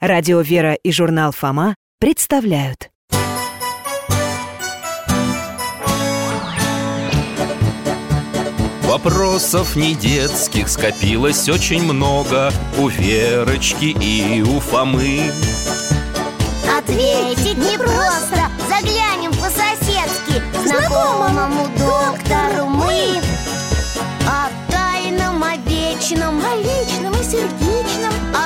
Радио «Вера» и журнал «Фома» представляют. Вопросов не детских скопилось очень много У Верочки и у Фомы. Ответить непросто. Заглянем по-соседски Знакомому доктору мы. О тайном, о вечном О личном и сердечном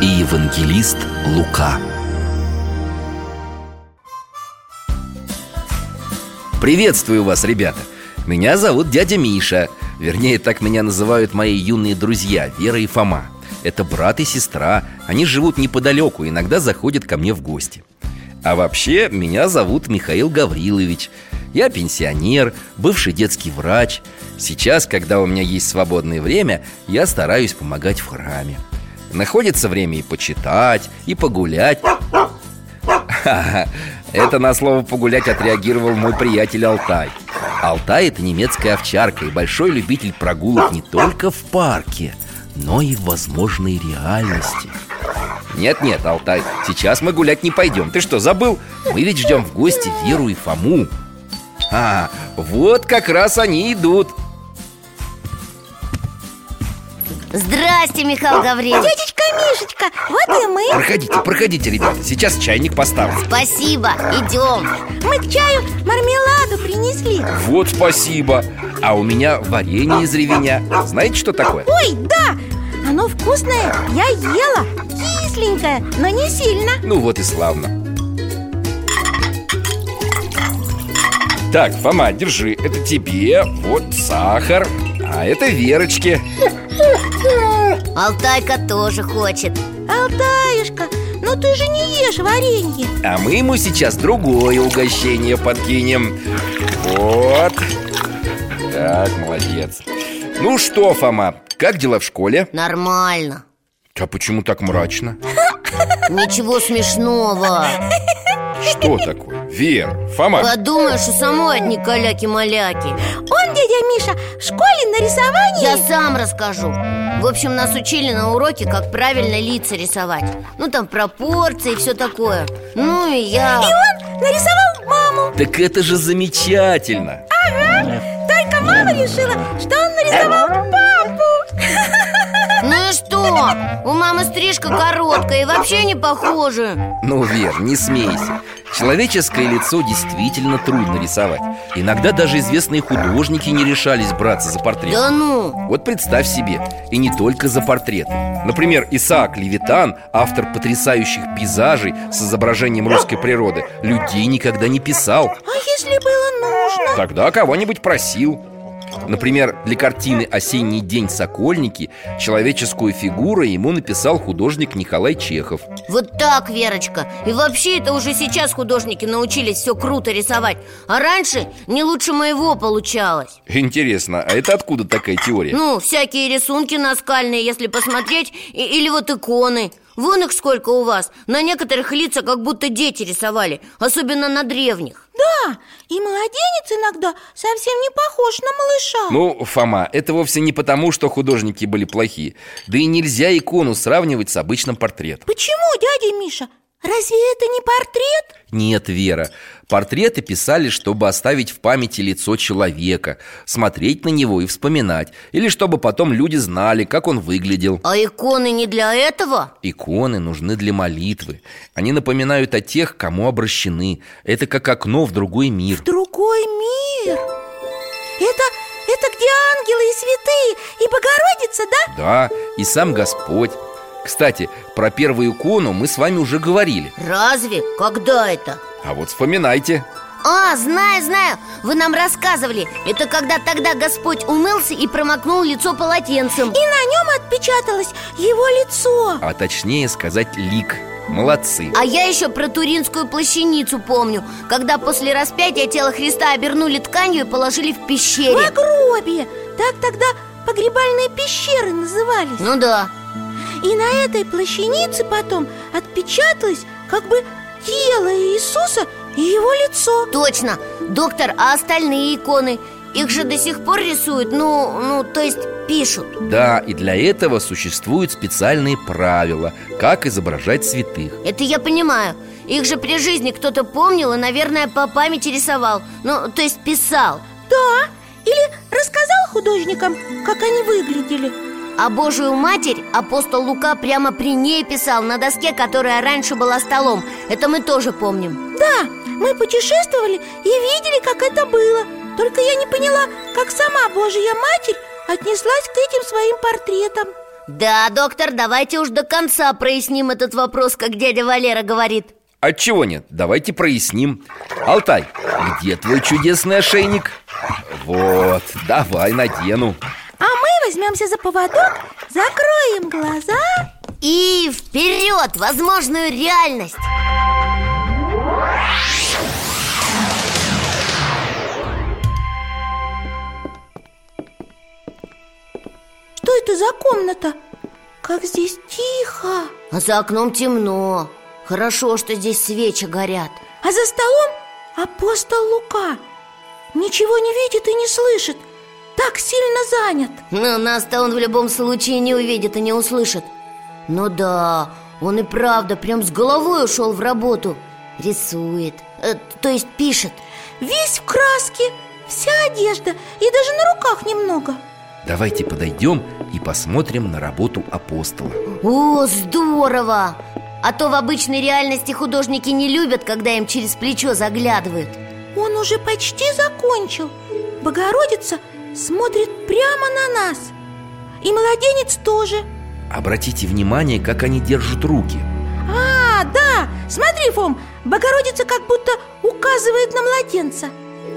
и евангелист Лука. Приветствую вас, ребята! Меня зовут дядя Миша. Вернее, так меня называют мои юные друзья Вера и Фома. Это брат и сестра. Они живут неподалеку, иногда заходят ко мне в гости. А вообще, меня зовут Михаил Гаврилович. Я пенсионер, бывший детский врач. Сейчас, когда у меня есть свободное время Я стараюсь помогать в храме Находится время и почитать, и погулять. Это на слово «погулять» отреагировал мой приятель Алтай. Алтай – это немецкая овчарка и большой любитель прогулок не только в парке, но и в возможной реальности. Нет-нет, Алтай, сейчас мы гулять не пойдем. Ты что, забыл? Мы ведь ждем в гости Веру и Фому. А, вот как раз они идут Здрасте, Михаил Гаврилович. Дядечка Мишечка, вот и мы. Проходите, проходите, ребята, сейчас чайник поставлю. Спасибо, идем. Мы к чаю мармеладу принесли. Вот спасибо. А у меня варенье из ревеня. Знаете, что такое? Ой, да, оно вкусное, я ела. Кисленькое, но не сильно. Ну вот и славно. Так, Фома, держи, это тебе, вот сахар. А это Верочке Алтайка тоже хочет. Алтаюшка, ну ты же не ешь варенье. А мы ему сейчас другое угощение подкинем. Вот. Так, молодец. Ну что, Фома, как дела в школе? Нормально. А почему так мрачно? Ничего смешного Что такое? Вер, Фома. Подумаешь, у самой одни каляки-маляки. Он, дядя Миша, в школе на рисовании. Я сам расскажу. В общем, нас учили на уроке, как правильно лица рисовать. Ну, там пропорции и все такое. Ну, и я... И он нарисовал маму. Так это же замечательно. Только мама решила, что он нарисовал что? У мамы стрижка короткая и вообще не похожа. Ну, Вер, не смейся. Человеческое лицо действительно трудно рисовать. Иногда даже известные художники не решались браться за портрет. Да ну, Вот представь себе, и не только за портреты. Например, Исаак Левитан, автор потрясающих пейзажей с изображением русской природы Людей никогда не писал. А если было нужно? Тогда кого-нибудь просил Например, для картины «Осенний день Сокольники» человеческую фигуру ему написал художник Николай Чехов. Вот так, Верочка. И вообще это уже сейчас художники научились все круто рисовать. А раньше не лучше моего получалось. Интересно, а это откуда такая теория? Ну, всякие рисунки наскальные, если посмотреть и- Или вот иконы. Вон их сколько у вас. На некоторых лица как будто дети рисовали Особенно на древних Да, и младенец иногда совсем не похож на малыша Ну, Фома, это вовсе не потому, что художники были плохие Да и нельзя икону сравнивать с обычным портретом Почему, дядя Миша? Разве это не портрет? Нет, Вера, портреты писали, чтобы оставить в памяти лицо человека Смотреть на него и вспоминать Или чтобы потом люди знали, как он выглядел. А иконы не для этого? Иконы нужны для молитвы. Они напоминают о тех, кому обращены. Это как окно в другой мир. Другой мир? Это, это где ангелы и святые И Богородица, да? Да, и сам Господь Кстати, про первую икону мы с вами уже говорили. Разве? Когда это? А вот вспоминайте. А, знаю, знаю, вы нам рассказывали. Это когда тогда Господь умылся и промокнул лицо полотенцем. И на нем отпечаталось его лицо. А точнее сказать лик. Молодцы. А я еще про Туринскую плащаницу помню. Когда после распятия тело Христа обернули тканью и положили в В пещере гробе. Так тогда погребальные пещеры назывались. Ну да И на этой плащанице потом отпечаталось как бы тело Иисуса и его лицо. Точно, доктор, а остальные иконы? Их же до сих пор рисуют, ну, ну, то есть пишут. Да, и для этого существуют специальные правила Как изображать святых. Это я понимаю. Их же при жизни кто-то помнил и, наверное, по памяти рисовал. Ну, то есть писал. Да, или рассказал художникам, как они выглядели А Божию Матерь апостол Лука прямо при ней писал На доске, которая раньше была столом. Это мы тоже помним. Да, мы путешествовали и видели, как это было. Только я не поняла, как сама Божья Матерь отнеслась к этим своим портретам. Да, доктор, давайте уж до конца проясним этот вопрос, как дядя Валера говорит. Отчего нет? Давайте проясним. Алтай, где твой чудесный ошейник? Вот, давай надену возьмемся за поводок, закроем глаза И вперед, возможную реальность. Что это за комната? Как здесь тихо. А за окном темно. Хорошо, что здесь свечи горят. А за столом апостол Лука. Ничего не видит и не слышит Так сильно занят. Но нас-то он в любом случае не увидит и не услышит. Ну да, он и правда прям с головой ушел в работу. Рисует, э, то есть пишет. Весь в краске, вся одежда и даже на руках немного. Давайте подойдем и посмотрим на работу апостола. О, здорово! А то в обычной реальности художники не любят, когда им через плечо заглядывают. Он уже почти закончил. Богородица смотрит прямо на нас. И младенец тоже. Обратите внимание, как они держат руки. А, да, смотри, Фом, Богородица как будто указывает на младенца.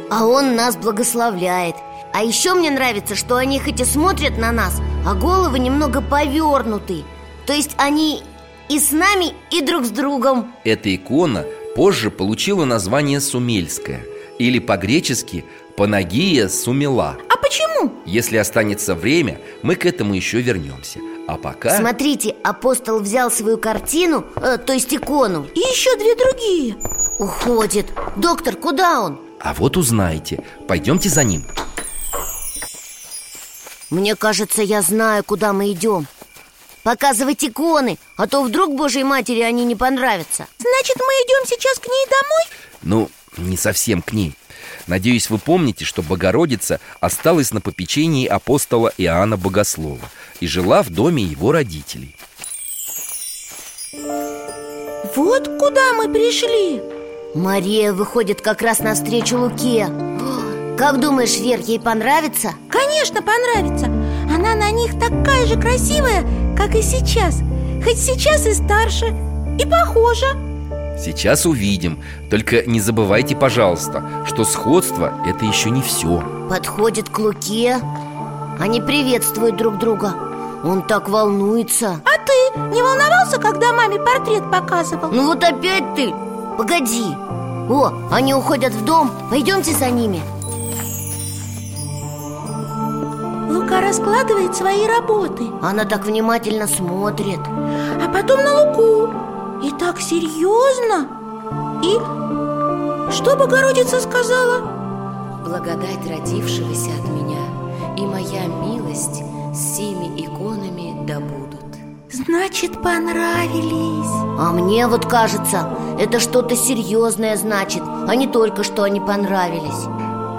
А он нас благословляет. А еще мне нравится, что они хоть и смотрят на нас А головы немного повернуты. То есть они и с нами, и друг с другом. Эта икона позже получила название Сумельская Или по-гречески Панагия Сумела. А почему? Если останется время, мы к этому еще вернемся. А пока... Смотрите, апостол взял свою картину, э, то есть икону. И еще две другие. Уходит. Доктор, куда он? А вот узнаете. Пойдемте за ним. Мне кажется, я знаю, куда мы идем. Показывать иконы, а то вдруг Божьей Матери они не понравятся. Значит, мы идем сейчас к ней домой? Ну, не совсем к ней Надеюсь, вы помните, что Богородица осталась на попечении апостола Иоанна Богослова И жила в доме его родителей. Вот куда мы пришли. Мария выходит как раз навстречу Луке. Как думаешь, Вер, ей понравится? Конечно, понравится. Она на них такая же красивая, как и сейчас. Хоть сейчас и старше, и похожа Сейчас увидим. Только не забывайте, пожалуйста, что сходство – это еще не все Подходит к Луке. Они приветствуют друг друга. Он так волнуется. А ты не волновался, когда маме портрет показывал? Ну вот опять ты. Погоди. О, они уходят в дом. Пойдемте за ними. Лука раскладывает свои работы. Она так внимательно смотрит. А потом на Луку серьезно И что Богородица сказала? Благодать родившегося от меня и моя милость с сими иконами да будут. Значит, понравились. А мне вот кажется, это что-то серьезное значит А не только, что они понравились.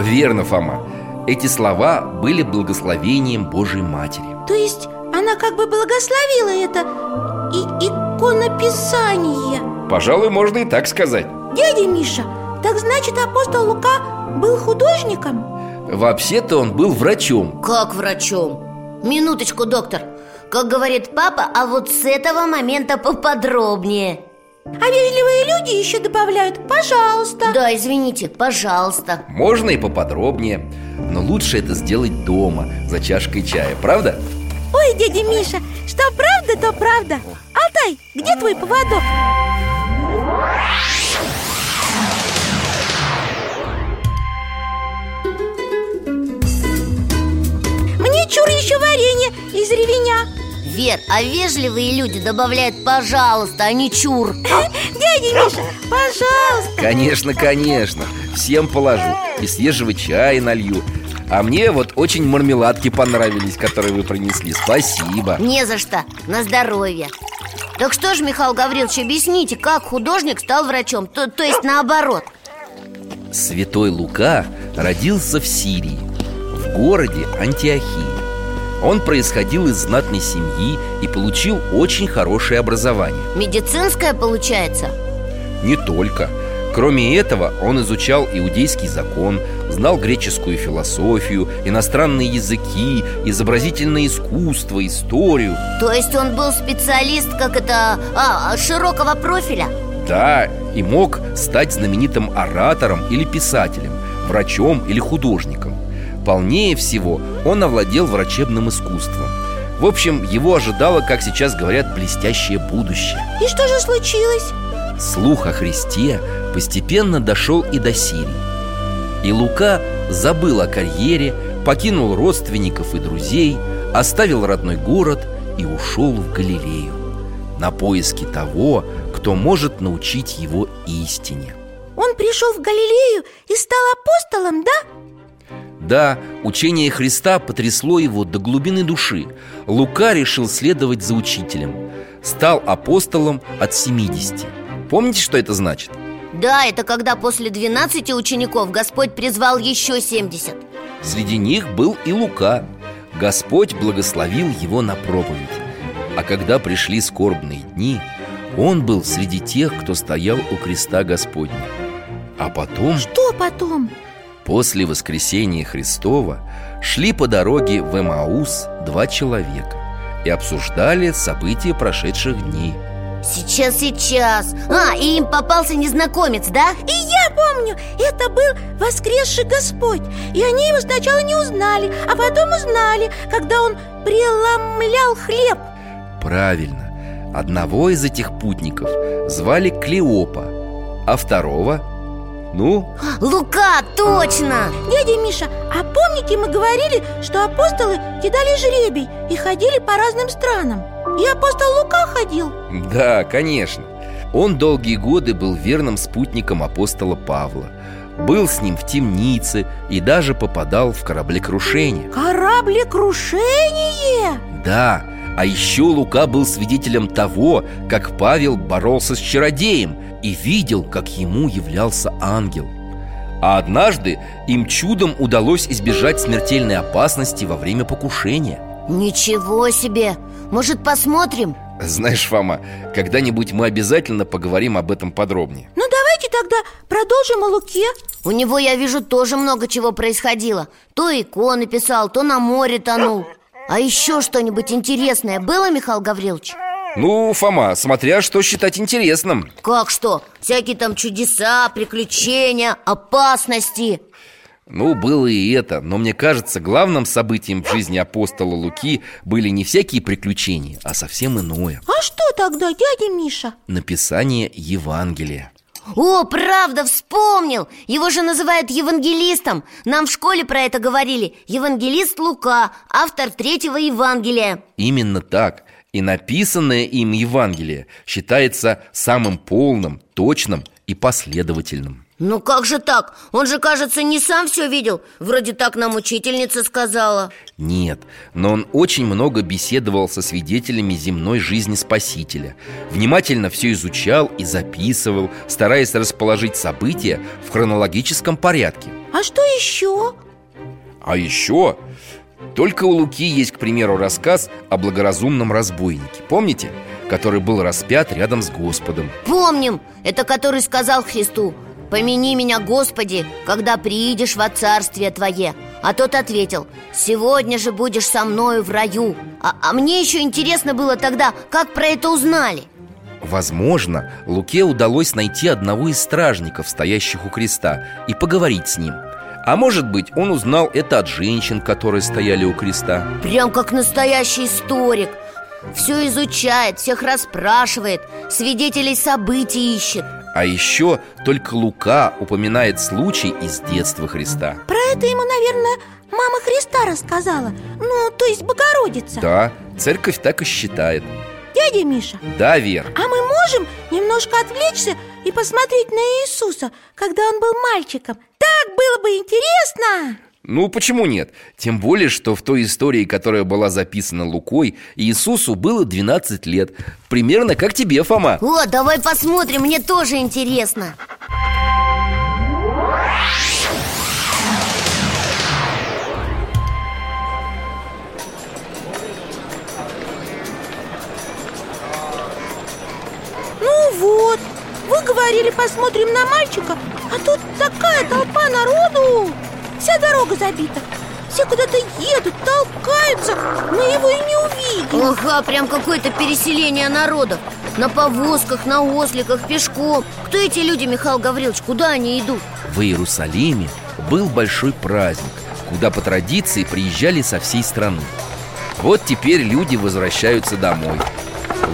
Верно, Фома. Эти слова были благословением Божьей Матери. То есть она как бы благословила это? И иконописание Пожалуй, можно и так сказать. Дядя Миша, так значит апостол Лука был художником? Вообще-то он был врачом. Как врачом? Минуточку, доктор. Как говорит папа, а вот с этого момента поподробнее. А вежливые люди еще добавляют «пожалуйста» Да, извините, пожалуйста. Можно и поподробнее Но лучше это сделать дома, за чашкой чая, правда? Ой, дядя Миша, что правда, то правда. Алтай, где твой поводок? Мне чур еще варенье из ревеня. Вер, а вежливые люди добавляют «пожалуйста», а не «чур» Дядя Миша, пожалуйста. Конечно, конечно, всем положу. И свежего чая налью. А мне вот очень мармеладки понравились, которые вы принесли. Спасибо. Не за что, на здоровье. Так что ж, Михаил Гаврилович, объясните, как художник стал врачом? То, то есть наоборот. Святой Лука родился в Сирии В городе Антиохии. Он происходил из знатной семьи И получил очень хорошее образование. Медицинское получается? Не только Кроме этого, он изучал иудейский закон, знал греческую философию, иностранные языки, изобразительное искусство, историю То есть он был специалист, как это, а, широкого профиля? Да, и мог стать знаменитым оратором или писателем, врачом или художником Полнее всего он овладел врачебным искусством В общем, его ожидало, как сейчас говорят, блестящее будущее И что же случилось? Слух о Христе постепенно дошел и до Сирии. И Лука забыл о карьере, покинул родственников и друзей Оставил родной город и ушел в Галилею На поиски того, кто может научить его истине. Он пришел в Галилею и стал апостолом, да? Да, учение Христа потрясло его до глубины души. Лука решил следовать за учителем. Стал апостолом от 70 Помните, что это значит? Да, это когда после 12 учеников Господь призвал еще 70 Среди них был и Лука. Господь благословил его на проповедь. А когда пришли скорбные дни Он был среди тех, кто стоял у креста Господня. А потом, Что потом? после воскресения Христова Шли по дороге в Эмаус два человека И обсуждали события прошедших дней Сейчас, сейчас А, и им попался незнакомец, да? И я помню, это был воскресший Господь И они его сначала не узнали, а потом узнали, когда он преломлял хлеб Правильно Одного из этих путников звали Клеопа А второго? Ну, Лука, точно! Дядя Миша, а помните, мы говорили, что апостолы кидали жребий и ходили по разным странам? И апостол Лука ходил да, конечно Он долгие годы был верным спутником апостола Павла Был с ним в темнице и даже попадал в кораблекрушение Кораблекрушение? Да, а еще Лука был свидетелем того, как Павел боролся с чародеем И видел, как ему являлся ангел. А однажды им чудом удалось избежать смертельной опасности во время покушения. Ничего себе! Может, посмотрим? Знаешь, Фома, когда-нибудь мы обязательно поговорим об этом подробнее. Ну давайте тогда продолжим о Луке. У него, я вижу, тоже много чего происходило. То иконы писал, то на море тонул А еще что-нибудь интересное было, Михаил Гаврилович? Ну, Фома, смотря что считать интересным Как что? Всякие там чудеса, приключения, опасности Ну, было и это, но мне кажется, главным событием в жизни апостола Луки были не всякие приключения, а совсем иное А что тогда, дядя Миша? Написание Евангелия О, правда, вспомнил! Его же называют евангелистом. Нам в школе про это говорили. Евангелист Лука, автор третьего Евангелия. Именно так. И написанное им Евангелие считается самым полным, точным и последовательным Ну как же так? Он же, кажется, не сам все видел Вроде так нам учительница сказала Нет, но он очень много беседовал со свидетелями земной жизни Спасителя Внимательно все изучал и записывал, стараясь расположить события в хронологическом порядке А что еще? А еще только у Луки есть, к примеру, рассказ о благоразумном разбойнике Помните? Который был распят рядом с Господом Помним, это который сказал Христу Помяни меня, Господи, когда приидешь во царствие Твое А тот ответил Сегодня же будешь со мною в раю а, а мне еще интересно было тогда, как про это узнали. Возможно, Луке удалось найти одного из стражников, стоящих у креста, и поговорить с ним. А может быть, он узнал это от женщин, которые стояли у креста. Прям как настоящий историк Все изучает, всех расспрашивает Свидетелей событий ищет. А еще только Лука упоминает случай из детства Христа. Про это ему, наверное, Мама Христа рассказала. Ну, то есть Богородица. Да, церковь так и считает. Дядя Миша, Да, Вер, а мы можем немножко отвлечься и посмотреть на Иисуса, когда он был мальчиком? Так было бы интересно! Ну почему нет? Тем более, что в той истории, которая была записана Лукой Иисусу было 12 лет. Примерно как тебе, Фома. О, давай посмотрим, мне тоже интересно. Ну вот, вы говорили, посмотрим на мальчика А тут такая толпа народу Вся дорога забита. Все куда-то едут, толкаются. Мы его и не увидим. Ага, прям какое-то переселение народов. На повозках, на осликах, пешком. Кто эти люди, Михаил Гаврилович, куда они идут? В Иерусалиме был большой праздник Куда по традиции приезжали со всей страны. Вот теперь люди возвращаются домой.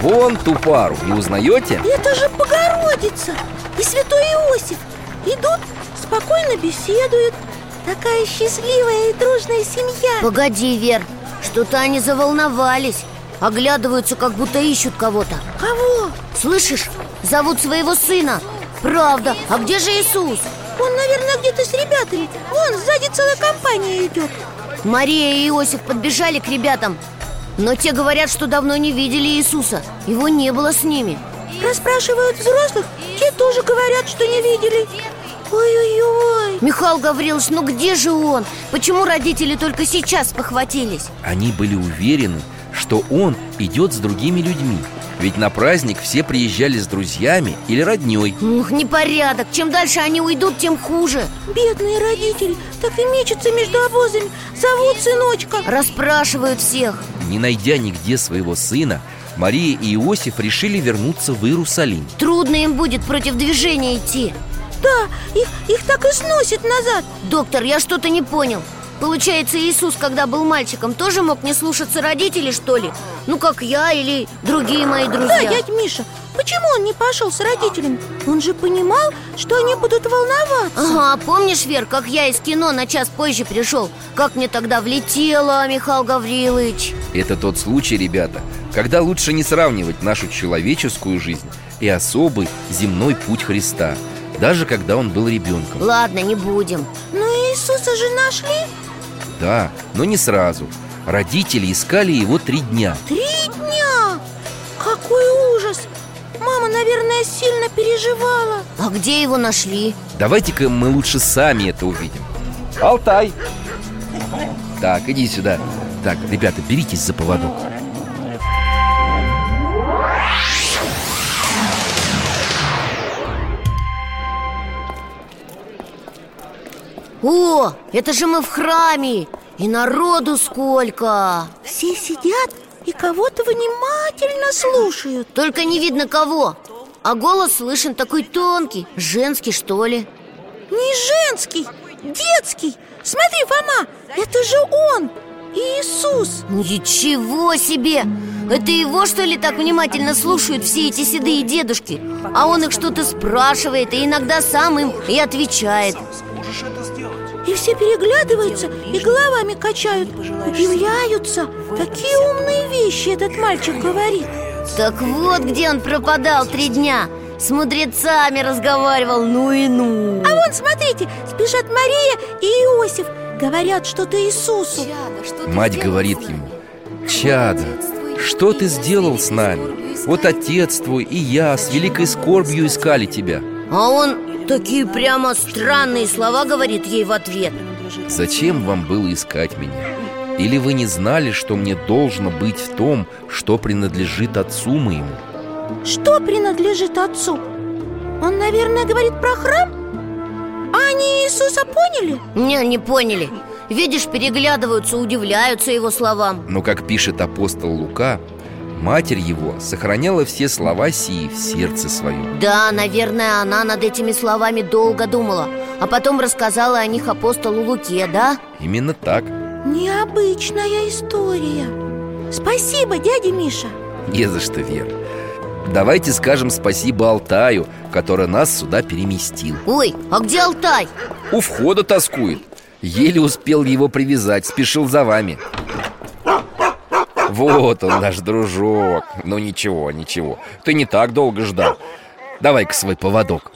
Вон ту пару, не узнаете? Это же Богородица и Святой Иосиф. Идут, спокойно беседуют Такая счастливая и дружная семья. Погоди, Вер, что-то они заволновались. Оглядываются, как будто ищут кого-то. Кого? Слышишь, зовут своего сына. Правда, а где же Иисус? Он, наверное, где-то с ребятами. Вон, сзади целая компания идет Мария и Иосиф подбежали к ребятам. Но те говорят, что давно не видели Иисуса. Его не было с ними. Расспрашивают взрослых. Те тоже говорят, что не видели Ой-ой-ой. Михаил Гаврилович, ну где же он? Почему родители только сейчас похватились? Они были уверены, что он идет с другими людьми. Ведь на праздник все приезжали с друзьями или родней Ух, непорядок. Чем дальше они уйдут, тем хуже. Бедные родители Так и мечутся между обозами. Зовут сыночка. Расспрашивают всех. Не найдя нигде своего сына Мария и Иосиф решили вернуться в Иерусалим. Трудно им будет против движения идти Да, их, их так и сносит назад Доктор, я что-то не понял Получается, Иисус, когда был мальчиком, тоже мог не слушаться родителей, что ли? Ну, как я или другие мои Да, друзья дядь Миша, почему он не пошел с родителями? Он же понимал, что они будут волноваться Ага, помнишь, Вер, как я из кино на час позже пришел? Как мне тогда влетело, Михаил Гаврилович Это тот случай, ребята, когда лучше не сравнивать нашу человеческую жизнь и особый земной путь Христа Даже когда он был ребенком. Ладно, не будем. Но Иисуса же нашли? Да, но не сразу. Родители искали его три дня. Три дня! Какой ужас! Мама, наверное, сильно переживала. А где его нашли? Давайте-ка мы лучше сами это увидим. Алтай! Так, иди сюда. Так, ребята, беритесь за поводок О, это же мы в храме! И народу сколько! Все сидят и кого-то внимательно слушают. Только не видно кого. А голос слышен такой тонкий. Женский, что ли? Не женский, детский. Смотри, Фома, это же он, Иисус. Ничего себе! Это его, что ли, так внимательно слушают все эти седые дедушки? А он их что-то спрашивает и иногда сам им и отвечает И все переглядываются и головами качают Удивляются. Какие умные вещи этот мальчик говорит. Так вот, где он пропадал три дня. С мудрецами разговаривал, ну и ну. А вон, смотрите, спешат Мария и Иосиф. Говорят что-то Иисусу. Мать говорит ему Чадо, что ты сделал с нами? Вот отец твой и я с великой скорбью искали тебя А он такие прямо странные слова говорит ей в ответ Зачем вам было искать меня? Или вы не знали, что мне должно быть в том, что принадлежит отцу моему? Что принадлежит отцу? Он, наверное, говорит про храм? А они Иисуса поняли? Не, не поняли Видишь, переглядываются, удивляются его словам Но, как пишет апостол Лука, Матерь его сохраняла все слова сии в сердце своем Да, наверное, она над этими словами долго думала А потом рассказала о них апостолу Луке, да? Именно так. Необычная история. Спасибо, дядя Миша. Не за что, Вера Давайте скажем спасибо Алтаю, который нас сюда переместил. Ой, а где Алтай? У входа тоскует. Еле успел его привязать, спешил за вами Вот он, наш дружок. Ну ничего, ничего. Ты не так долго ждал. Давай-ка свой поводок.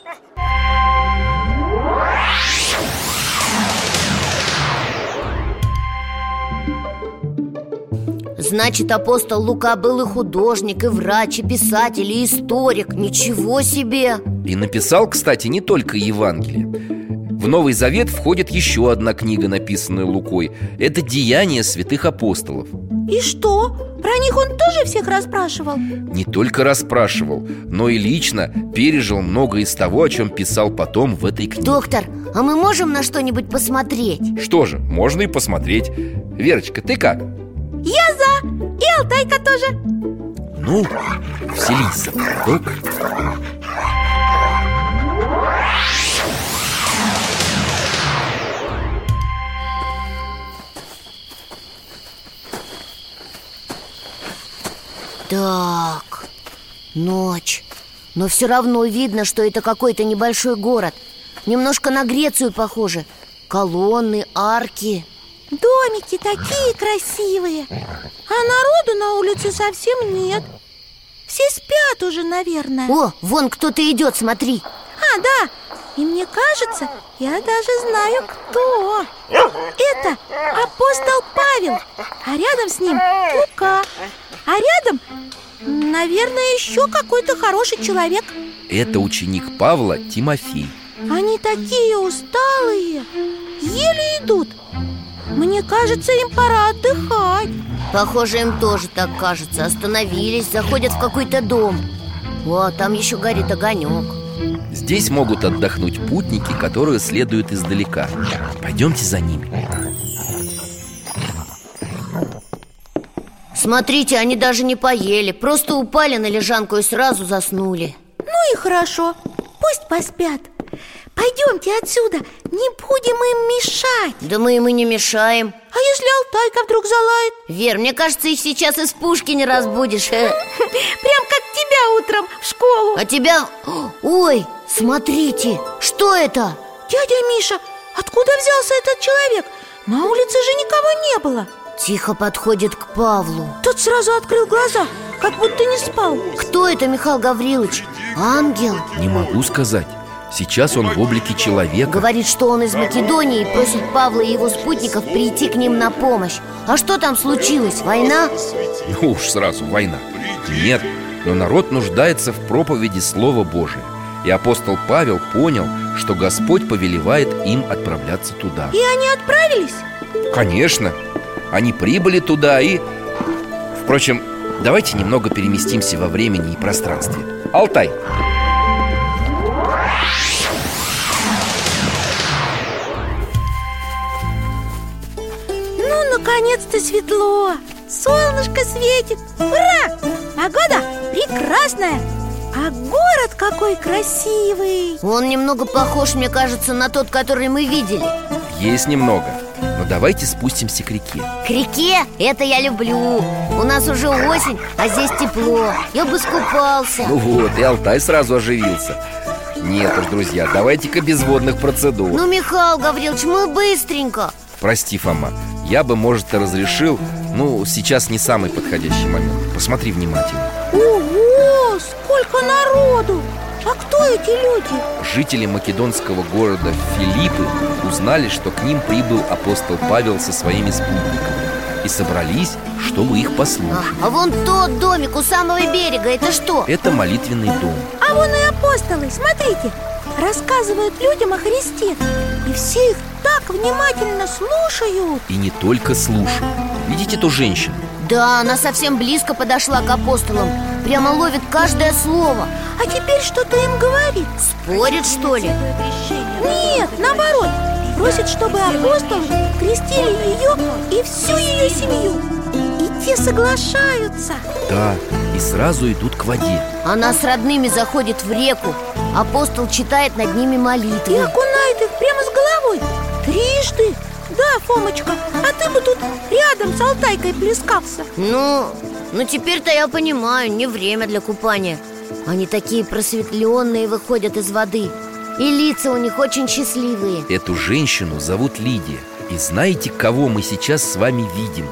Значит, апостол Лука был и художник, и врач, и писатель, и историк. Ничего себе! И написал, кстати, не только Евангелие В Новый Завет входит еще одна книга, написанная Лукой Это «Деяния святых апостолов» И что? Про них он тоже всех расспрашивал? Не только расспрашивал, но и лично пережил много из того, о чем писал потом в этой книге Доктор, а мы можем на что-нибудь посмотреть? Что же, можно и посмотреть Верочка, ты как? Я за! И Алтайка тоже Ну, вселись за Так, ночь. Но все равно видно, что это какой-то небольшой город. Немножко на Грецию похоже. Колонны, арки. Домики такие красивые. А народу на улице совсем нет. Все спят уже, наверное. О, вон кто-то идет, смотри. А, да, и мне кажется, я даже знаю, кто. Это апостол Павел. А рядом с ним Лука. А рядом, наверное, еще какой-то хороший человек. Это ученик Павла Тимофей. Они такие усталые Еле идут. Мне кажется, им пора отдыхать. Похоже, им тоже так кажется. Остановились, заходят в какой-то дом. О, там еще горит огонек Здесь могут отдохнуть путники, которые следуют издалека. Пойдемте за ними. Смотрите, они даже не поели Просто упали на лежанку и сразу заснули. Ну и хорошо, пусть поспят Пойдемте отсюда, не будем им мешать Да мы им и не мешаем А если Алтайка вдруг залает? Вер, мне кажется, их сейчас из пушки не разбудишь э. Прям как тебя утром в школу А тебя... Ой, смотрите, что это? Дядя Миша, откуда взялся этот человек? На улице же никого не было Тихо подходит к Павлу Тот сразу открыл глаза, как будто не спал Кто это, Михаил Гаврилович? Ангел? Не могу сказать Сейчас он в облике человека. Говорит, что он из Македонии и просит Павла и его спутников прийти к ним на помощь. А что там случилось? Война? Ну уж сразу война. Нет, но народ нуждается в проповеди Слова Божия. И апостол Павел понял, что Господь повелевает им отправляться туда. И они отправились? Конечно, они прибыли туда и... Впрочем, давайте немного переместимся во времени и пространстве. Алтай, наконец-то светло. Солнышко светит. Ура! Погода прекрасная. А город какой красивый. Он немного похож, мне кажется, на тот, который мы видели. Есть немного. Но давайте спустимся к реке. К реке? Это я люблю. У нас уже осень, а здесь тепло. Я бы скупался. Ну вот, и Алтай сразу оживился. Нет уж, друзья, давайте-ка без водных процедур. Ну, Михаил Гаврилович, мы быстренько. Прости, Фома, я бы, может, и разрешил Ну, сейчас не самый подходящий момент Посмотри внимательно Ого, сколько народу! А кто эти люди? Жители македонского города Филиппы узнали, что к ним прибыл апостол Павел со своими спутниками И собрались, чтобы их послушать а, а вон тот домик у самого берега, это что? Это молитвенный дом А вон и апостолы, смотрите Рассказывают людям о Христе И все их так внимательно слушают. И не только слушают. Видите ту женщину? Да, она совсем близко подошла к апостолам. Прямо ловит каждое слово. А теперь что-то им говорит. Спорит, что ли? Нет, наоборот. Просит, чтобы апостолы крестили ее и всю ее семью. И те соглашаются. Да, и сразу идут к воде. Она с родными заходит в реку. Апостол читает над ними И молитвы окунает их прямо с головой Трижды? Да, Фомочка, а ты бы тут рядом с Алтайкой плескался. Ну, ну теперь-то я понимаю, не время для купания. Они такие просветленные выходят из воды. И лица у них очень счастливые. Эту женщину зовут Лидия. И знаете, кого мы сейчас с вами видим?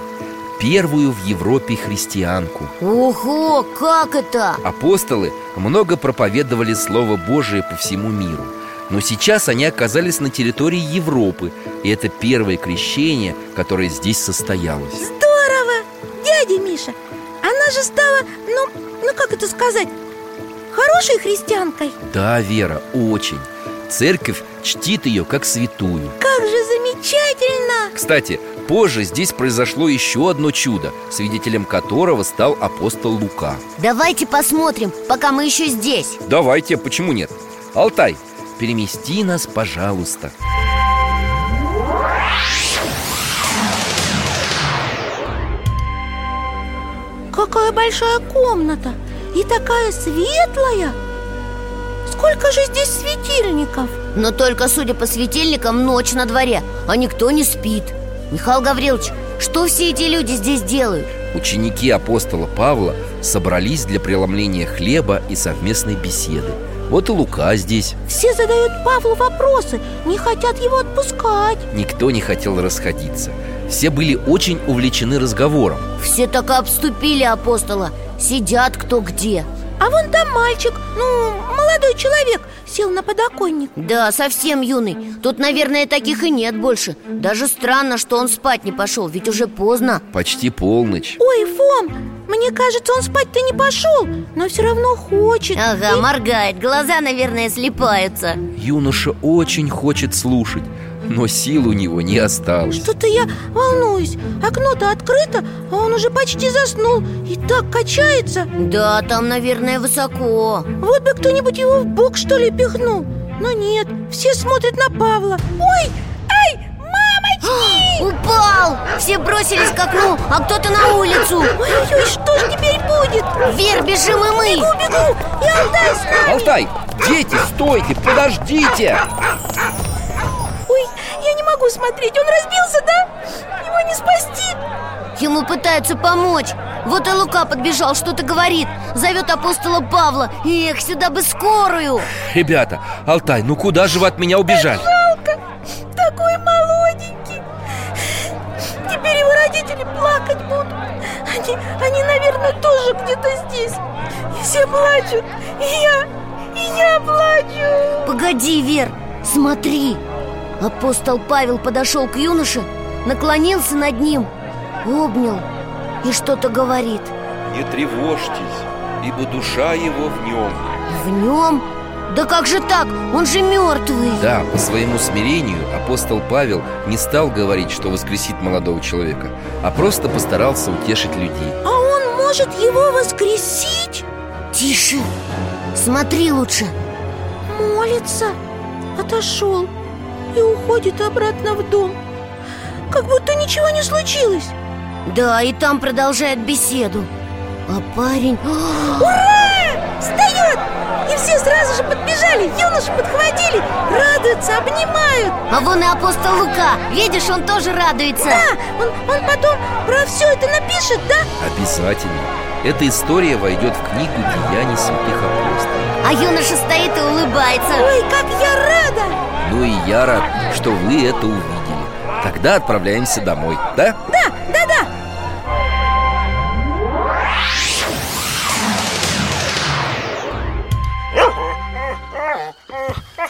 Первую в Европе христианку. Ого, как это? Апостолы много проповедовали Слово Божие по всему миру но сейчас они оказались на территории Европы И это первое крещение, которое здесь состоялось Здорово! Дядя Миша, она же стала, ну, ну как это сказать, хорошей христианкой Да, Вера, очень Церковь чтит ее как святую Как же замечательно! Кстати, позже здесь произошло еще одно чудо Свидетелем которого стал апостол Лука Давайте посмотрим, пока мы еще здесь Давайте, почему нет? Алтай, перемести нас, пожалуйста Какая большая комната и такая светлая Сколько же здесь светильников? Но только, судя по светильникам, ночь на дворе, а никто не спит Михаил Гаврилович, что все эти люди здесь делают? Ученики апостола Павла собрались для преломления хлеба и совместной беседы Вот и Лука здесь. Все задают Павлу вопросы, не хотят его отпускать. Никто не хотел расходиться. Все были очень увлечены разговором. Все так и обступили апостола. Сидят кто где. А вон там мальчик, ну, молодой человек, сел на подоконник. Да, совсем юный. Тут, наверное, таких и нет больше. Даже странно, что он спать не пошел Ведь уже поздно. Почти полночь. Ой, Фом, мне кажется, он спать-то не пошел Но все равно хочет. Ага, моргает, глаза, наверное, слепаются Юноша очень хочет слушать Но сил у него не осталось. Что-то я волнуюсь. Окно-то открыто, а он уже почти заснул И так качается. Да, там, наверное, высоко. Вот бы кто-нибудь его в бок, что ли, пихнул. Но нет, все смотрят на Павла. Ой! Упал! Все бросились к окну, а кто-то на улицу. Ой-ой-ой, что ж теперь будет? Вверх бежим и мы. Бегу, бегу, и Алтай с нами. Алтай, дети, стойте, подождите. Ой, я не могу смотреть, он разбился, да? Его не спасти. Ему пытаются помочь. Вот и Лука подбежал, что-то говорит. Зовет апостола Павла. Эх, сюда бы скорую. Ребята, Алтай, ну куда же вы от меня убежали? Все плачут, и я, и я плачу. Погоди, Вер, смотри. Апостол Павел подошел к юноше Наклонился над ним Обнял и что-то говорит. Не тревожьтесь, ибо душа его в нем В нем? Да как же так? Он же мертвый. Да, по своему смирению апостол Павел не стал говорить, что воскресит молодого человека А просто постарался утешить людей. А он может его воскресить? Тише, смотри лучше! Молится. Отошел И уходит обратно в дом. Как будто ничего не случилось. Да, и там продолжает беседу. А парень... Встает! И все сразу же подбежали, юношу подхватили Радуются, обнимают. А вон и апостол Лука. Видишь, он тоже радуется. Да, он, он потом про все это напишет, да? Обязательно Эта история войдет в книгу Деяний святых апостолов А юноша стоит и улыбается. Ой, как я рада! Ну и я рад, что вы это увидели. Тогда отправляемся домой, да? Да, да, да.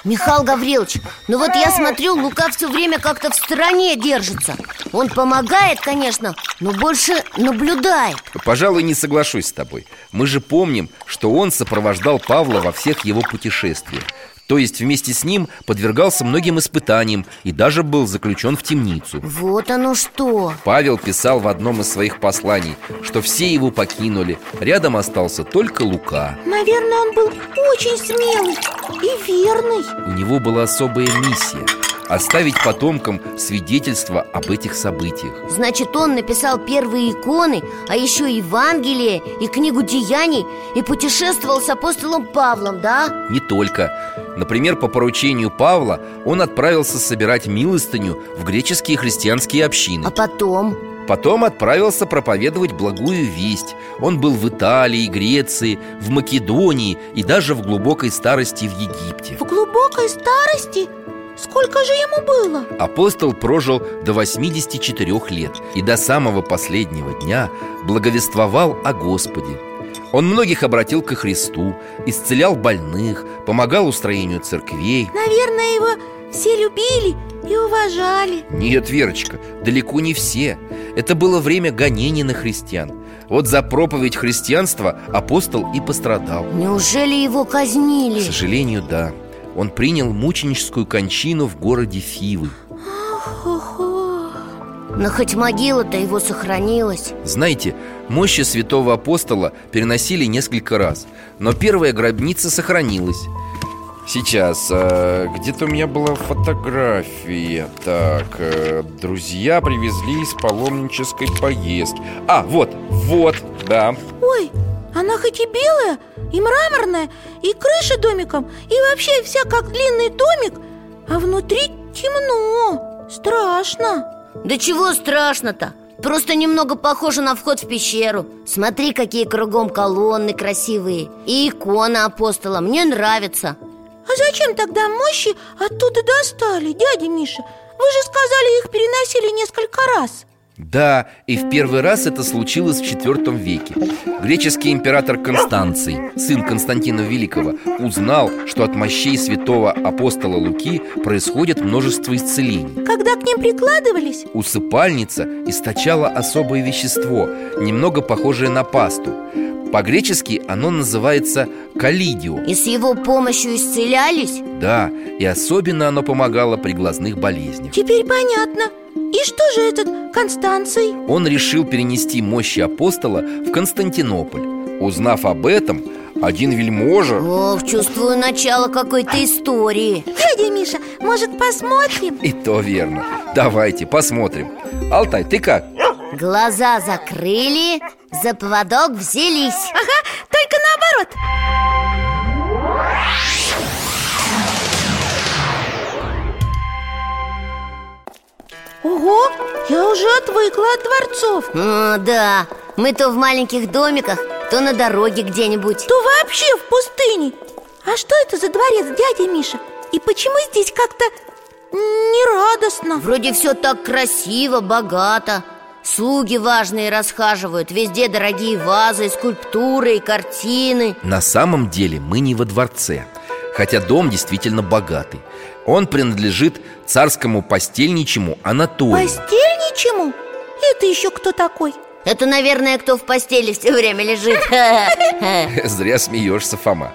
Михаил Гаврилович, ну вот я смотрю, Лука все время как-то в стороне держится Он помогает, конечно, но больше наблюдает. Пожалуй, не соглашусь с тобой. Мы же помним, что он сопровождал Павла во всех его путешествиях. То есть вместе с ним подвергался многим испытаниям И даже был заключен в темницу. Вот оно что. Павел писал в одном из своих посланий, что все его покинули. Рядом остался только Лука. Наверное, он был очень смелый и верный. У него была особая миссия Оставить потомкам свидетельство об этих событиях Значит, он написал первые иконы, а еще Евангелие и книгу деяний И путешествовал с апостолом Павлом, да? Не только Например, по поручению Павла он отправился собирать милостыню в греческие христианские общины А потом? Потом отправился проповедовать благую весть Он был в Италии, Греции, в Македонии и даже в глубокой старости в Египте В глубокой старости? Сколько же ему было? Апостол прожил до 84 лет и до самого последнего дня благовествовал о Господе. Он многих обратил ко Христу, исцелял больных, помогал устроению церквей Наверное, его все любили и уважали Нет, Верочка, далеко не все Это было время гонений на христиан Вот за проповедь христианства апостол и пострадал Неужели его К казнили? сожалению, да Он принял мученическую кончину в городе Фивы. Но хоть могила-то его сохранилась. Знаете, мощи святого апостола переносили несколько раз Но первая гробница сохранилась. Сейчас, э, где-то у меня была фотография. Так, э, друзья привезли из паломнической поездки. А, вот, вот, да. Ой, она хоть и белая, и мраморная, и крыша домиком И вообще вся как длинный домик А внутри темно, страшно. Да чего страшно-то? Просто немного похоже на вход в пещеру. Смотри, какие кругом колонны красивые И икона апостола, мне нравится. А зачем тогда мощи оттуда достали, дядя Миша? Вы же сказали, их переносили несколько раз Да, и в первый раз это случилось в IV веке. Греческий император Констанций, сын Константина Великого Узнал, что от мощей святого апостола Луки происходит множество исцелений. Когда к ним прикладывались? Усыпальница источала особое вещество, немного похожее на пасту. По-гречески оно называется калидио И с его помощью исцелялись? Да, и особенно оно помогало при глазных болезнях. Теперь понятно И что же этот Констанций? Он решил перенести мощи апостола в Константинополь Узнав об этом, один вельможа Ох, чувствую начало какой-то истории Дядя Миша, может посмотрим? И то верно Давайте посмотрим Алтай, ты как? Глаза закрыли, за поводок взялись Ага, только наоборот Ого, я уже отвыкла от дворцов. О, да, мы то в маленьких домиках, то на дороге где-нибудь. То вообще в пустыне. А что это за дворец, дядя Миша? И почему здесь как-то нерадостно? Вроде все так красиво, богато. Слуги важные расхаживают Везде дорогие вазы, скульптуры и картины. На самом деле мы не во дворце Хотя дом действительно богатый Он принадлежит царскому постельничему Анатолию. Постельничему? Это еще кто такой? Это, наверное, кто в постели все время лежит. Зря смеешься, Фома.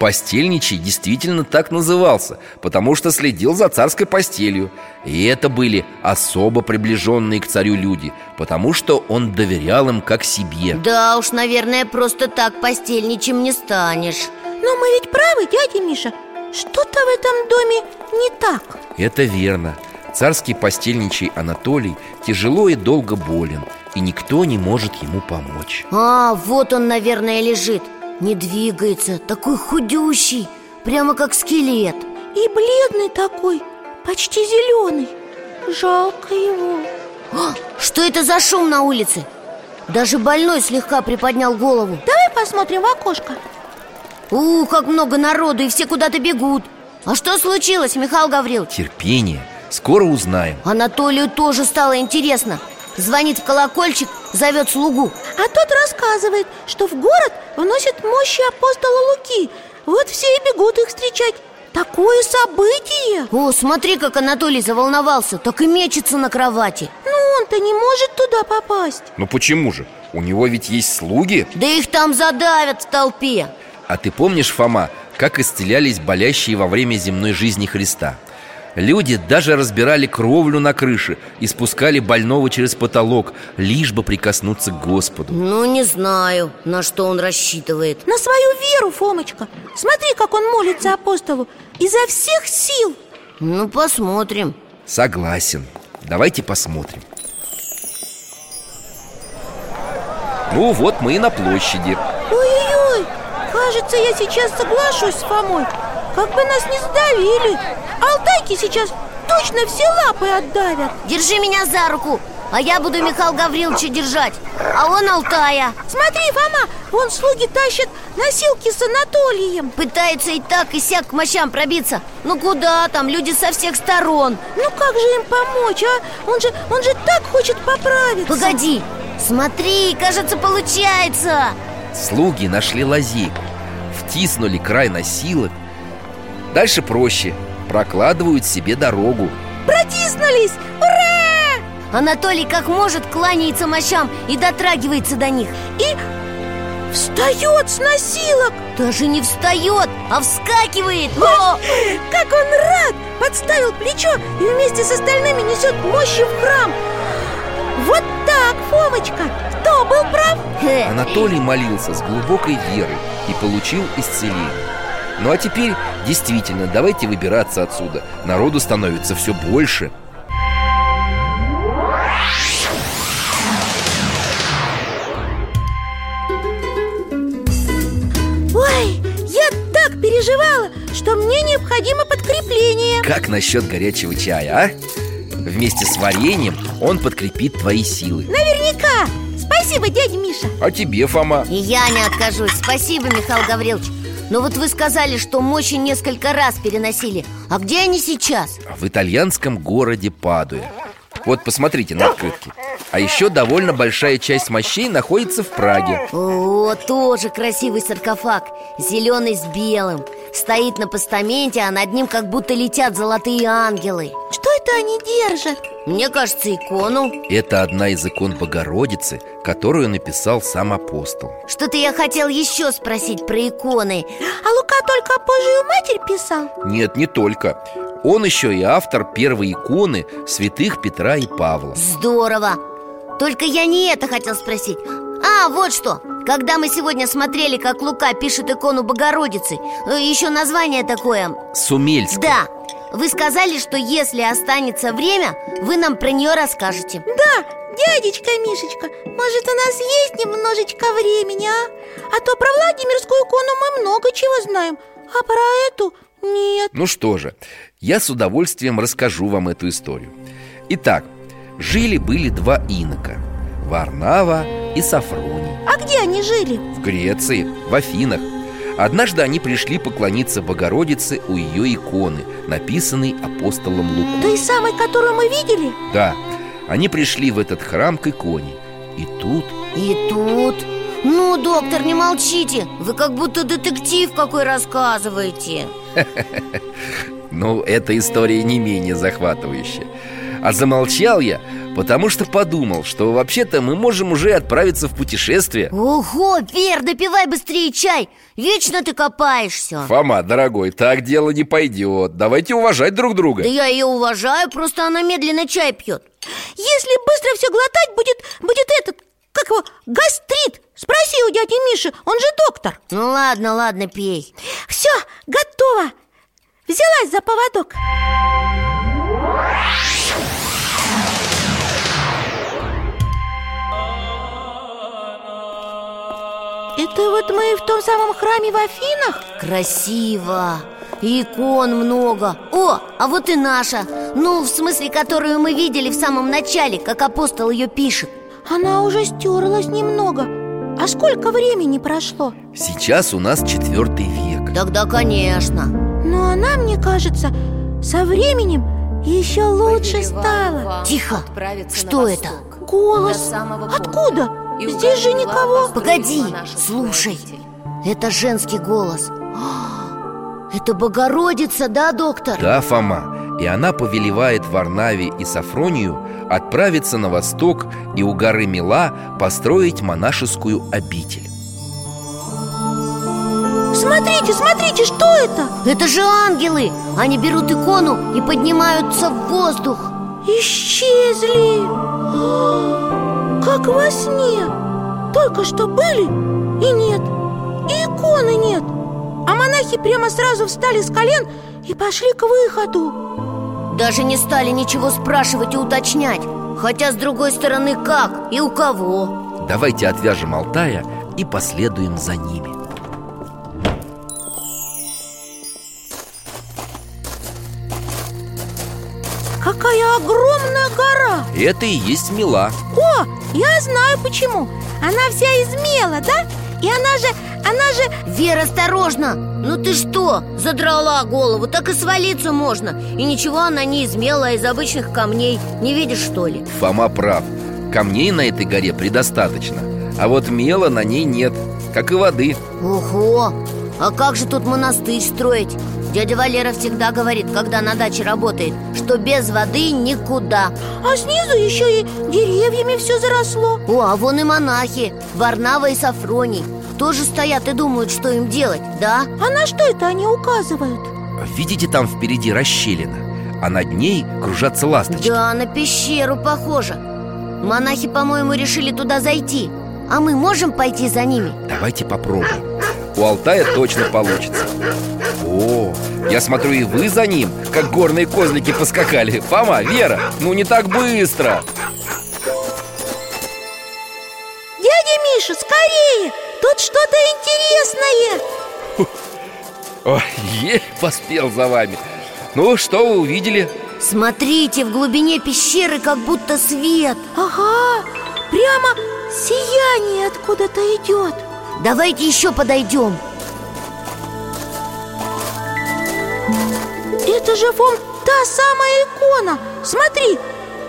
Постельничий действительно так назывался Потому что следил за царской постелью. И это были особо приближенные к царю люди Потому что он доверял им как себе. Да уж, наверное, просто так постельничем не станешь. Но мы ведь правы, дядя Миша Что-то в этом доме не так. Это верно. Царский постельничий Анатолий тяжело и долго болен И никто не может ему помочь. А, вот он, наверное, лежит. Не двигается, такой худющий Прямо как скелет. И бледный такой, почти зеленый Жалко его. А, Что это за шум на улице? Даже больной слегка приподнял голову. Давай посмотрим в окошко Ух, как много народу, и все куда-то бегут. А что случилось, Михаил Гаврилович? Терпение, скоро узнаем. Анатолию тоже стало интересно. Звонит в колокольчик, зовет слугу. А тот рассказывает, что в город вносят мощи апостола Луки. Вот все и бегут их встречать. Такое событие! О, смотри, как Анатолий заволновался. Так и мечется на кровати. Но он-то не может туда попасть. Ну почему же? У него ведь есть слуги. Да их там задавят в толпе А ты помнишь, Фома, как исцелялись болящие во время земной жизни Христа? Люди даже разбирали кровлю на крыше и спускали больного через потолок, лишь бы прикоснуться к Господу. Ну, не знаю, на что он рассчитывает На свою веру, Фомочка Смотри, как он молится апостолу Изо всех сил Ну, посмотрим Согласен. Давайте посмотрим. Ну вот мы и на площади. Кажется, я сейчас соглашусь с Фомой. Как бы нас не сдавили. Алтайки сейчас точно все лапы отдавят. Держи меня за руку, а я буду Михаила Гавриловича держать А он Алтая. Смотри, Фома, вон слуги тащат носилки с Анатолием. Пытается и так, и сяк к мощам пробиться. Ну куда там, люди со всех сторон. Ну как же им помочь, а? Он же, он же так хочет поправиться. Погоди, смотри, кажется, получается. Слуги нашли лазейку Втиснули край носилок Дальше проще Прокладывают себе дорогу Протиснулись! Ура! Анатолий как может кланяется мощам и дотрагивается до них И встает с носилок Даже не встает, а вскакивает О! Как он рад! Подставил плечо и вместе с остальными несет мощи в храм Вот так, Фомочка! Кто был прав? Анатолий молился с глубокой верой и получил исцеление Ну а теперь действительно давайте выбираться отсюда Народу становится все больше Ой, я так переживала, что мне необходимо подкрепление Как насчет горячего чая, а? Вместе с вареньем он подкрепит твои силы Наверняка! Спасибо, дядя Миша. А тебе, Фома? И я не откажусь. Спасибо, Михаил Гаврилович. Но вот вы сказали, что мощи несколько раз переносили. А где они сейчас? В итальянском городе Падуя Вот посмотрите на открытке А еще довольно большая часть мощей находится в Праге. О, тоже красивый саркофаг. Зеленый с белым. Стоит на постаменте, а над ним как будто летят золотые ангелы. Что это они держат? Мне кажется, икону. Это одна из икон Богородицы, которую написал сам апостол. Что-то я хотел еще спросить про иконы. А Лука только Божию Матерь писал? Нет, не только. Он еще и автор первой иконы святых Петра и Павла. Здорово! Только я не это хотел спросить. А, вот что! Когда мы сегодня смотрели, как Лука пишет икону Богородицы э, Еще название такое. Сумельская Да, вы сказали, что если останется время, вы нам про нее расскажете. Да, дядечка Мишечка, может у нас есть немножечко времени, а? А то про Владимирскую икону мы много чего знаем, а про эту нет. Ну что же, я с удовольствием расскажу вам эту историю Итак, жили-были два инока Варнава и Сафроний. А где они жили? В Греции, в Афинах. Однажды они пришли поклониться Богородице у ее иконы, написанной апостолом Лукой. Той самой, которую мы видели? Да, они пришли в этот храм к иконе. И тут И тут... Ну, доктор, не молчите. Вы как будто детектив какой рассказываете. Ну, эта история не менее захватывающая А замолчал я, потому что подумал, что вообще-то мы можем уже отправиться в путешествие. Ого, Вер, допивай быстрее чай. Вечно ты копаешься. Фома, дорогой, так дело не пойдет. Давайте уважать друг друга. Да я ее уважаю, просто она медленно чай пьет Если быстро все глотать, будет, будет этот, как его, гастрит. Спроси у дяди Миши, он же доктор. Ну ладно, ладно, пей. Все, готово. Взялась за поводок Это вот мы в том самом храме в Афинах? Красиво. Икон много. О, а вот и наша. Ну, в смысле, которую мы видели в самом начале Как апостол ее пишет. Она уже стерлась немного. А сколько времени прошло? Сейчас у нас четвертый век. Тогда, конечно. Но она, мне кажется, со временем еще лучше стала. Тихо. Что это? Голос. Откуда? Здесь же никого. Погоди, слушай. Это женский голос. А, Это Богородица, да, доктор? Да, Фома. И она повелевает Варнаве и Сафронию Отправиться на восток и у горы Мила Построить монашескую обитель. Смотрите, смотрите, что это? Это же ангелы. Они берут икону и поднимаются в воздух. Исчезли Как во сне. Только что были и нет. И иконы нет. А монахи прямо сразу встали с колен и пошли к выходу. Даже не стали ничего спрашивать и уточнять. Хотя, с другой стороны, как и у кого? Давайте отвяжем Алтая и последуем за ними. Какая огромная гора! Это и есть Мила. О, я знаю почему Она вся из мела, да? И она же Она же... Вера, осторожно! Ну ты что, задрала голову, так и свалиться можно И ничего она не из мела, а из обычных камней Не видишь, что ли? Фома прав Камней на этой горе предостаточно А вот мела на ней нет Как и воды Ого! А как же тут монастырь строить? Дядя Валера всегда говорит, когда на даче работает Что без воды никуда. А снизу еще и деревьями все заросло. О, а вон и монахи Варнава и Сафроний Тоже стоят и думают, что им делать, да? А на что это они указывают? Видите, там впереди расщелина А над ней кружатся ласточки. Да, на пещеру похоже. Монахи, по-моему, решили туда зайти. А мы можем пойти за ними? Давайте попробуем. У Алтая точно получится О, я смотрю, и вы за ним, как горные козлики поскакали. Фома, Вера, ну не так быстро. Дядя Миша, скорее! Тут что-то интересное! Ой, еле поспел за вами. Ну, что вы увидели? Смотрите, в глубине пещеры как будто свет. Ага, прямо сияние откуда-то идет. Давайте еще подойдем Это же вон та самая икона. Смотри,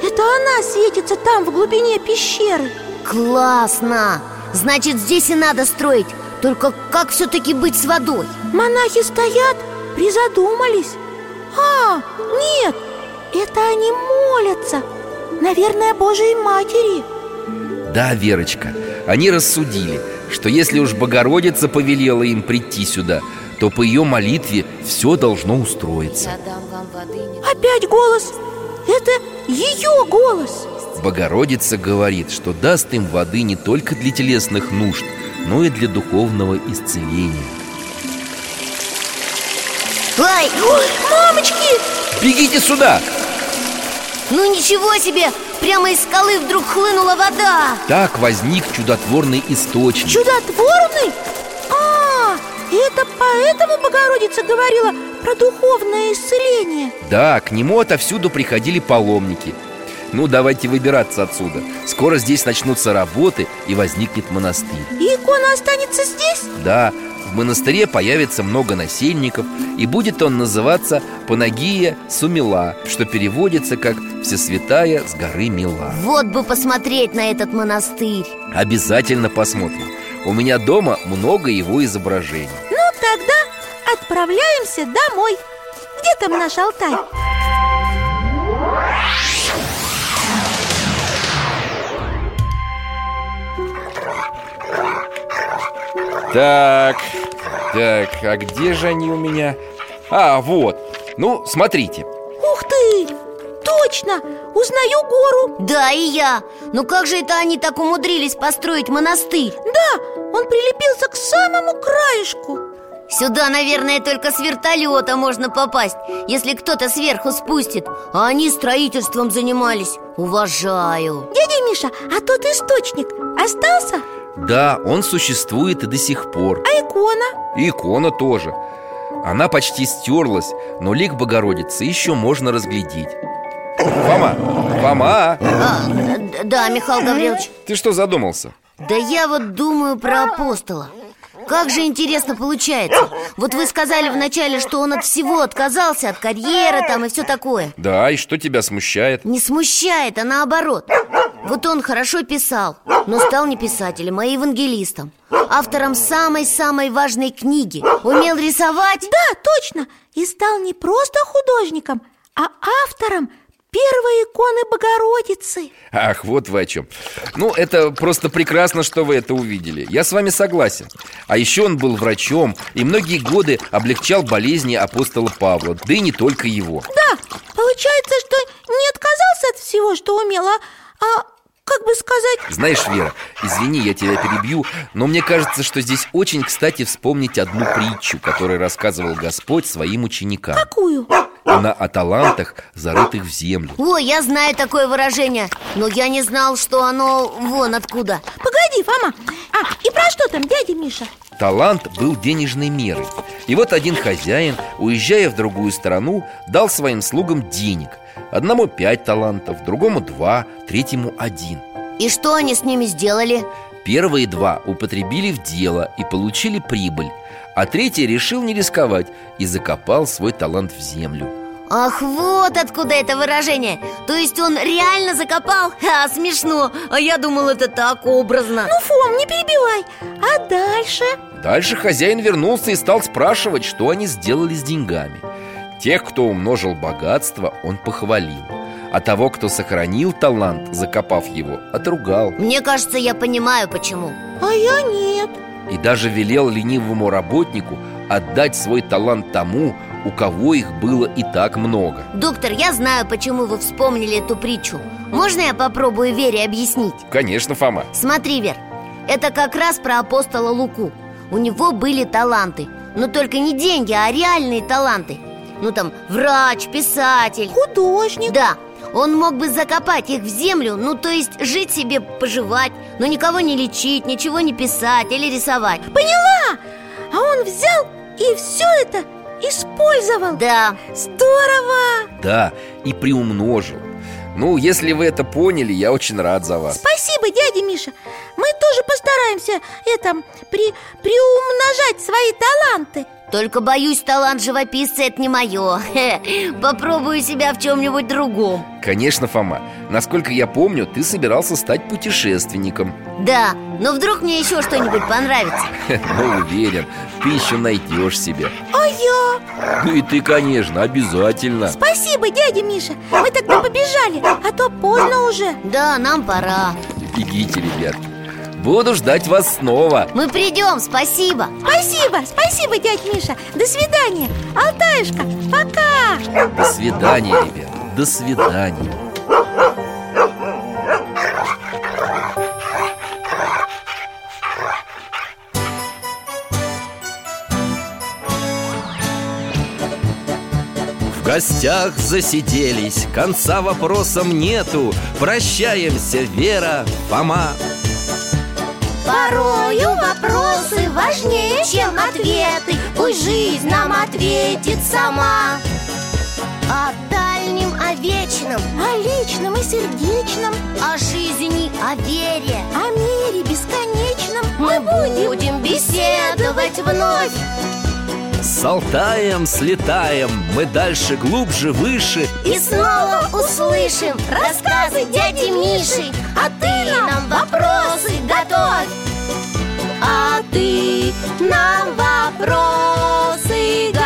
это она светится там, в глубине пещеры. Классно! Значит, здесь и надо строить. Только как все-таки быть с водой? Монахи стоят, призадумались. А, нет, это они молятся. Наверное, Божьей Матери. Да, Верочка, они рассудили, что если уж Богородица повелела им прийти сюда То по ее молитве все должно устроиться Я дам вам воды не Опять голос Это ее голос Богородица говорит, что даст им воды не только для телесных нужд, но и для духовного исцеления Ай, Ой, мамочки! Бегите сюда! ну ничего себе! Прямо из скалы вдруг хлынула вода Так возник чудотворный источник Чудотворный? А, это поэтому Богородица говорила про духовное исцеление? Да, к нему отовсюду приходили паломники. Ну, давайте выбираться отсюда. Скоро здесь начнутся работы и возникнет монастырь. И икона останется здесь? Да, в монастыре появится много насельников И будет он называться Панагия Сумила Что переводится как «Всесвятая с горы Мила» Вот бы посмотреть на этот монастырь. Обязательно посмотрим У меня дома много его изображений Ну, тогда отправляемся домой Где там наш Алтай? Так, так, а где же они у меня? А, вот, ну, смотрите Ух ты! Точно! Узнаю гору. Да, и я. Ну как же это они так умудрились построить монастырь? Да, он прилепился к самому краешку. Сюда, наверное, только с вертолета можно попасть Если кто-то сверху спустит. А они строительством занимались. Уважаю. Дядя Миша, а тот источник остался? Да, он существует и до сих пор. А икона? И икона тоже. Она почти стерлась, но лик Богородицы еще можно разглядеть Фома, Фома, а, Да, Михаил Гаврилович. Ты что задумался? Да я вот думаю про апостола. Как же интересно получается. Вот вы сказали вначале, что он от всего отказался От карьеры там и все такое. Да, и что тебя смущает? Не смущает, а наоборот. Вот он хорошо писал, но стал не писателем, а евангелистом. Автором самой-самой важной книги. Умел рисовать? Да, точно. И стал не просто художником, а автором первой иконы Богородицы. Ах, вот вы о чем Ну, это просто прекрасно, что вы это увидели. Я с вами согласен. А еще он был врачом И многие годы облегчал болезни апостола Павла Да и не только его. Да, получается, что не отказался от всего, что умел, а, а как бы сказать? Знаешь, Вера, извини, я тебя перебью Но мне кажется, что здесь очень кстати вспомнить одну притчу Которую рассказывал Господь своим ученикам. Какую? Она о талантах, зарытых в землю. О, я знаю такое выражение. Но я не знал, что оно вон откуда. Погоди, Фома. А, и про что там, дядя Миша? Талант был денежной мерой. И вот один хозяин, уезжая в другую страну, дал своим слугам денег. Одному пять талантов, другому два, третьему один. И что они с ними сделали? Первые два употребили в дело и получили прибыль А третий решил не рисковать и закопал свой талант в землю. Ах, вот откуда это выражение. То есть он реально закопал? Ха, смешно. А я думал, это так образно. Ну, Фом, не перебивай. А дальше? Дальше хозяин вернулся и стал спрашивать, что они сделали с деньгами. Тех, кто умножил богатство, он похвалил А того, кто сохранил талант, закопав его, отругал. Мне кажется, я понимаю, почему. А я нет. И даже велел ленивому работнику отдать свой талант тому, у кого их было и так много. Доктор, я знаю, почему вы вспомнили эту притчу. Можно я попробую Вере объяснить? Конечно, Фома. Смотри, Вер, это как раз про апостола Луку. У него были таланты Но только не деньги, а реальные таланты. Ну там, врач, писатель. Художник. Да, он мог бы закопать их в землю Ну, то есть жить себе, поживать Но никого не лечить, ничего не писать или рисовать. Поняла! А он взял и все это использовал. Да, Здорово! Да, и приумножил. Ну, если вы это поняли, я очень рад за вас. Спасибо, дядя Миша. Мы тоже постараемся это, при, приумножать свои таланты только боюсь, талант живописца это не мое Попробую себя в чем-нибудь другом. Конечно, Фома. Насколько я помню, ты собирался стать путешественником. Да, но вдруг мне еще что-нибудь понравится. Ну, уверен, ты еще найдешь себе. А я? Ну и ты, конечно, обязательно. Спасибо, дядя Миша. Мы тогда побежали, а то поздно уже. Да, нам пора. Бегите, ребятки Буду ждать вас снова. Мы придем, спасибо. Спасибо, спасибо, дядя Миша. До свидания. Алтаюшка, пока. До свидания, ребят. До свидания. В гостях засиделись, конца вопросам нету. Прощаемся, Вера, Фома Порою вопросы важнее, чем ответы. Пусть жизнь нам ответит сама. О дальнем, о вечном, О личном и сердечном. О жизни, о вере О мире бесконечном. Мы будем беседовать вновь. С Алтаем слетаем, мы дальше, глубже, выше И снова услышим рассказы дяди Миши А ты нам вопросы готовь А ты нам вопросы готовь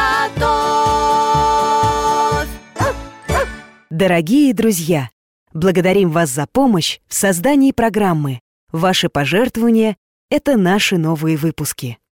Дорогие друзья, благодарим вас за помощь в создании программы. Ваши пожертвования – это наши новые выпуски.